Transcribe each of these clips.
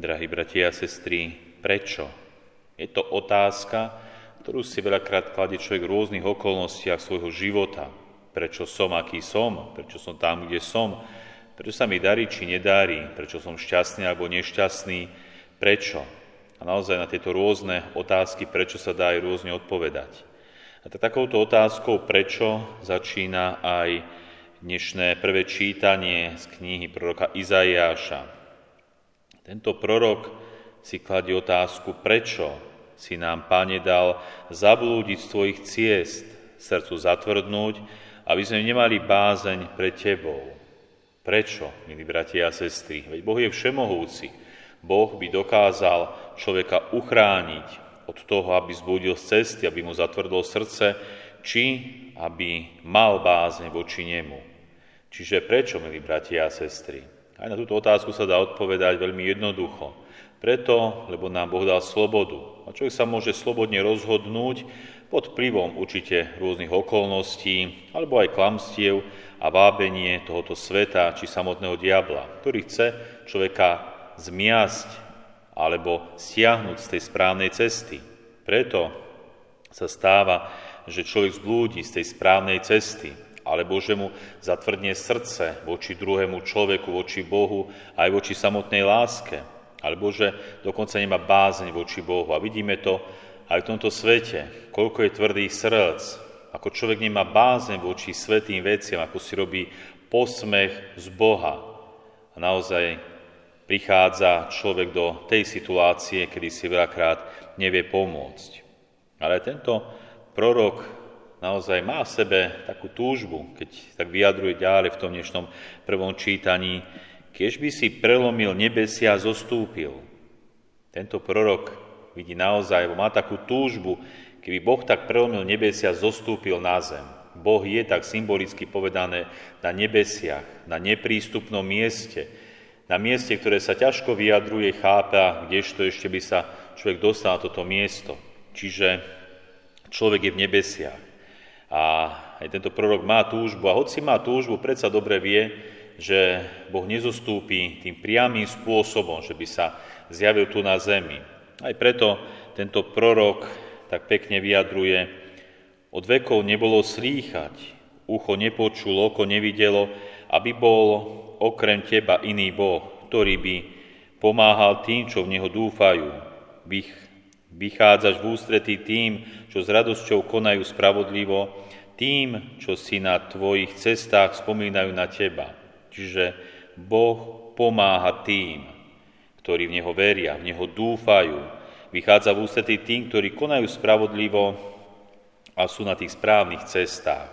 Drahí bratia a sestry, prečo? Je to otázka, ktorú si veľakrát kladie človek v rôznych okolnostiach svojho života. Prečo som, aký som? Prečo som tam, kde som? Prečo sa mi darí, či nedarí? Prečo som šťastný alebo nešťastný? Prečo? A naozaj na tieto rôzne otázky, prečo sa dá aj rôzne odpovedať. A takouto otázkou, prečo, začína aj dnešné prvé čítanie z knihy proroka Izaiáša. Tento prorok si kladie otázku, prečo si nám, Pane, dal zablúdiť z Tvojich ciest, srdcu zatvrdnúť, aby sme nemali bázeň pre Tebou. Prečo, milí bratia a sestry? Veď Boh je všemohúci. Boh by dokázal človeka uchrániť od toho, aby zbudil z cesty, aby mu zatvrdlo srdce, či aby mal bázeň voči nemu. Čiže prečo, milí bratia a sestry? Aj na túto otázku sa dá odpovedať veľmi jednoducho. Preto, lebo nám Boh dal slobodu. A človek sa môže slobodne rozhodnúť pod vplyvom určite rôznych okolností, alebo aj klamstiev a vábenie tohoto sveta či samotného diabla, ktorý chce človeka zmiasť alebo stiahnuť z tej správnej cesty. Preto sa stáva, že človek zblúdi z tej správnej cesty, alebo že mu zatvrdne srdce voči druhému človeku, voči Bohu, aj voči samotnej láske, alebo že dokonca nemá bázeň voči Bohu. A vidíme to aj v tomto svete, koľko je tvrdých srdc, ako človek nemá bázeň voči svetým veciam, ako si robí posmech z Boha. A naozaj prichádza človek do tej situácie, kedy si veľakrát nevie pomôcť. Ale tento prorok naozaj má v sebe takú túžbu, keď tak vyjadruje ďalej v tom dnešnom prvom čítaní, keď by si prelomil nebesia a zostúpil. Tento prorok vidí naozaj, má takú túžbu, keby Boh tak prelomil nebesia a zostúpil na zem. Boh je tak symbolicky povedané na nebesiach, na neprístupnom mieste, na mieste, ktoré sa ťažko vyjadruje, chápa, kdežto ešte by sa človek dostal na toto miesto. Čiže človek je v nebesiach. A aj tento prorok má túžbu. A hoci má túžbu, predsa dobre vie, že Boh nezostúpi tým priamým spôsobom, že by sa zjavil tu na zemi. Aj preto tento prorok tak pekne vyjadruje, od vekov nebolo slýchať, ucho nepočul, oko nevidelo, aby bol okrem teba iný Boh, ktorý by pomáhal tým, čo v Neho dúfajú. Vychádzaš v ústretí tým, čo s radosťou konajú spravodlivo, tým, čo si na tvojich cestách spomínajú na teba. Čiže Boh pomáha tým, ktorí v Neho veria, v Neho dúfajú. Vychádza v ústretí tým, ktorí konajú spravodlivo a sú na tých správnych cestách.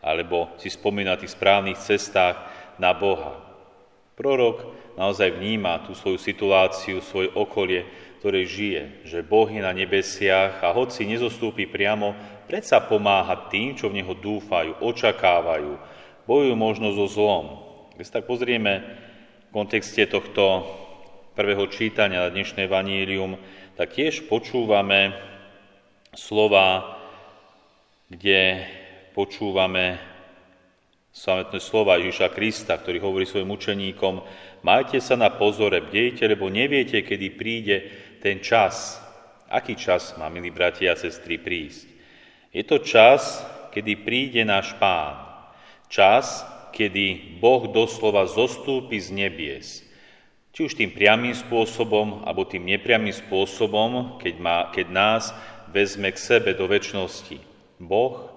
Alebo si spomína na tých správnych cestách na Boha. Prorok naozaj vníma tú svoju situáciu, svoje okolie, ktoré žije, že Boh je na nebesiach a hoci nezostúpi priamo, predsa pomáha tým, čo v Neho dúfajú, očakávajú, bojujú možno so zlom. Keď sa tak pozrieme v kontexte tohto prvého čítania na dnešné vanílium, tak tiež počúvame slova, kde počúvame samotné slova Ježiša Krista, ktorý hovorí svojim učeníkom, majte sa na pozore, bdejte, lebo neviete, kedy príde ten čas. Aký čas má, milí bratia a sestry, prísť? Je to čas, kedy príde náš Pán. Čas, kedy Boh doslova zostúpi z nebies. Či už tým priamým spôsobom, alebo tým nepriamým spôsobom, keď, má, keď nás vezme k sebe do väčšnosti. Boh,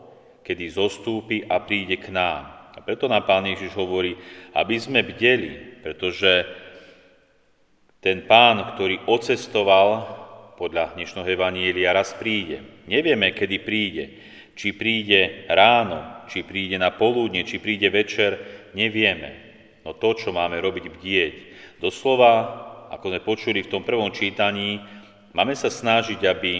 kedy zostúpi a príde k nám. Preto nám Pán Ježiš hovorí, aby sme bdeli, pretože ten pán, ktorý ocestoval podľa dnešného Evanielia, raz príde. Nevieme, kedy príde. Či príde ráno, či príde na poludne, či príde večer, nevieme. No to, čo máme robiť, bdieť. Doslova, ako sme počuli v tom prvom čítaní, máme sa snažiť, aby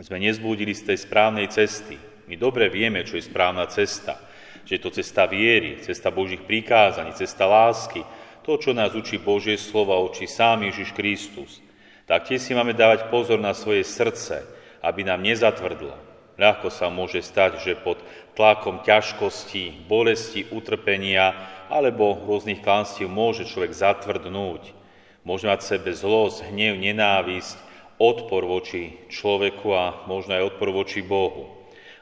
sme nezbudili z tej správnej cesty. My dobre vieme, čo je správna cesta. Že je to cesta viery, cesta Božích prikázaní, cesta lásky, to, čo nás učí Božie slova, učí sám Ježiš Kristus. Tak tiež si máme dávať pozor na svoje srdce, aby nám nezatvrdlo. Ľahko sa môže stať, že pod tlakom ťažkosti, bolesti, utrpenia alebo rôznych klanstiev môže človek zatvrdnúť. Môžeme mať sebe zlosť, hnev, nenávisť, odpor voči človeku a možno aj odpor voči Bohu.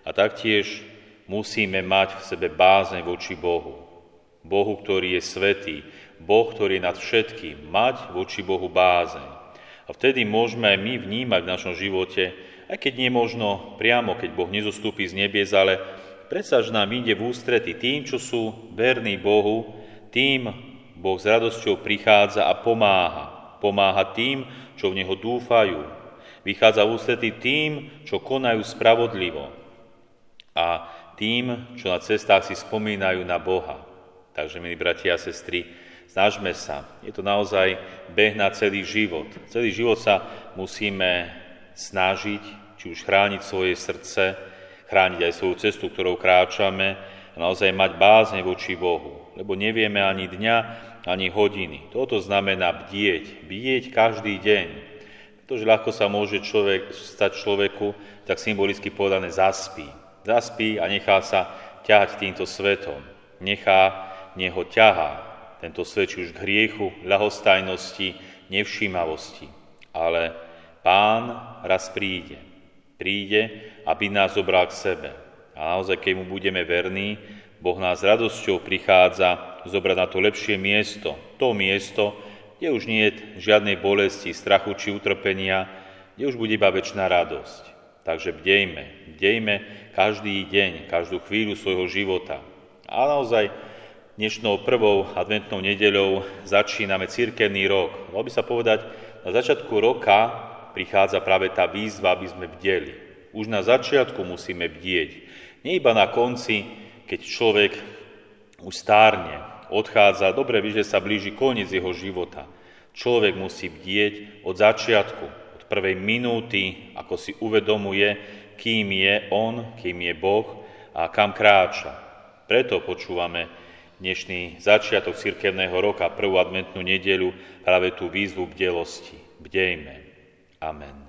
A taktiež musíme mať v sebe bázeň voči Bohu. Bohu, ktorý je svetý, Boh, ktorý je nad všetkým, mať voči Bohu bázeň. A vtedy môžeme aj my vnímať v našom živote, aj keď nie možno priamo, keď Boh nezostúpi z nebies, ale predsa, že nám ide v ústrety tým, čo sú verní Bohu, tým Boh s radosťou prichádza a pomáha. Pomáha tým, čo v Neho dúfajú. Vychádza v ústrety tým, čo konajú spravodlivo. A tým, čo na cestách si spomínajú na Boha. Takže, milí bratia a sestry, snažme sa. Je to naozaj beh na celý život. Celý život sa musíme snažiť, či už chrániť svoje srdce, chrániť aj svoju cestu, ktorou kráčame, a naozaj mať bázne voči Bohu. Lebo nevieme ani dňa, ani hodiny. Toto znamená bdieť. Bdieť každý deň. Pretože ľahko sa môže človek, stať človeku, tak symbolicky povedané, zaspí. Zaspí a nechá sa ťahať týmto svetom. Nechá neho ťahá tento svet už k hriechu, ľahostajnosti, nevšímavosti. Ale pán raz príde. Príde, aby nás zobral k sebe. A naozaj, keď mu budeme verní, Boh nás radosťou prichádza zobrať na to lepšie miesto. To miesto, kde už nie je žiadnej bolesti, strachu či utrpenia, kde už bude iba väčšiná radosť. Takže bdejme, bdejme každý deň, každú chvíľu svojho života. A naozaj Dnešnou prvou adventnou nedeľou začíname církevný rok. Mal by sa povedať, na začiatku roka prichádza práve tá výzva, aby sme bdeli. Už na začiatku musíme bdieť. Nie iba na konci, keď človek už stárne, odchádza, dobre vie, že sa blíži koniec jeho života. Človek musí bdieť od začiatku, prvej minúty, ako si uvedomuje, kým je on, kým je Boh a kam kráča. Preto počúvame dnešný začiatok cirkevného roka, prvú adventnú nedeľu, práve tú výzvu bdelosti. Bdejme. Amen.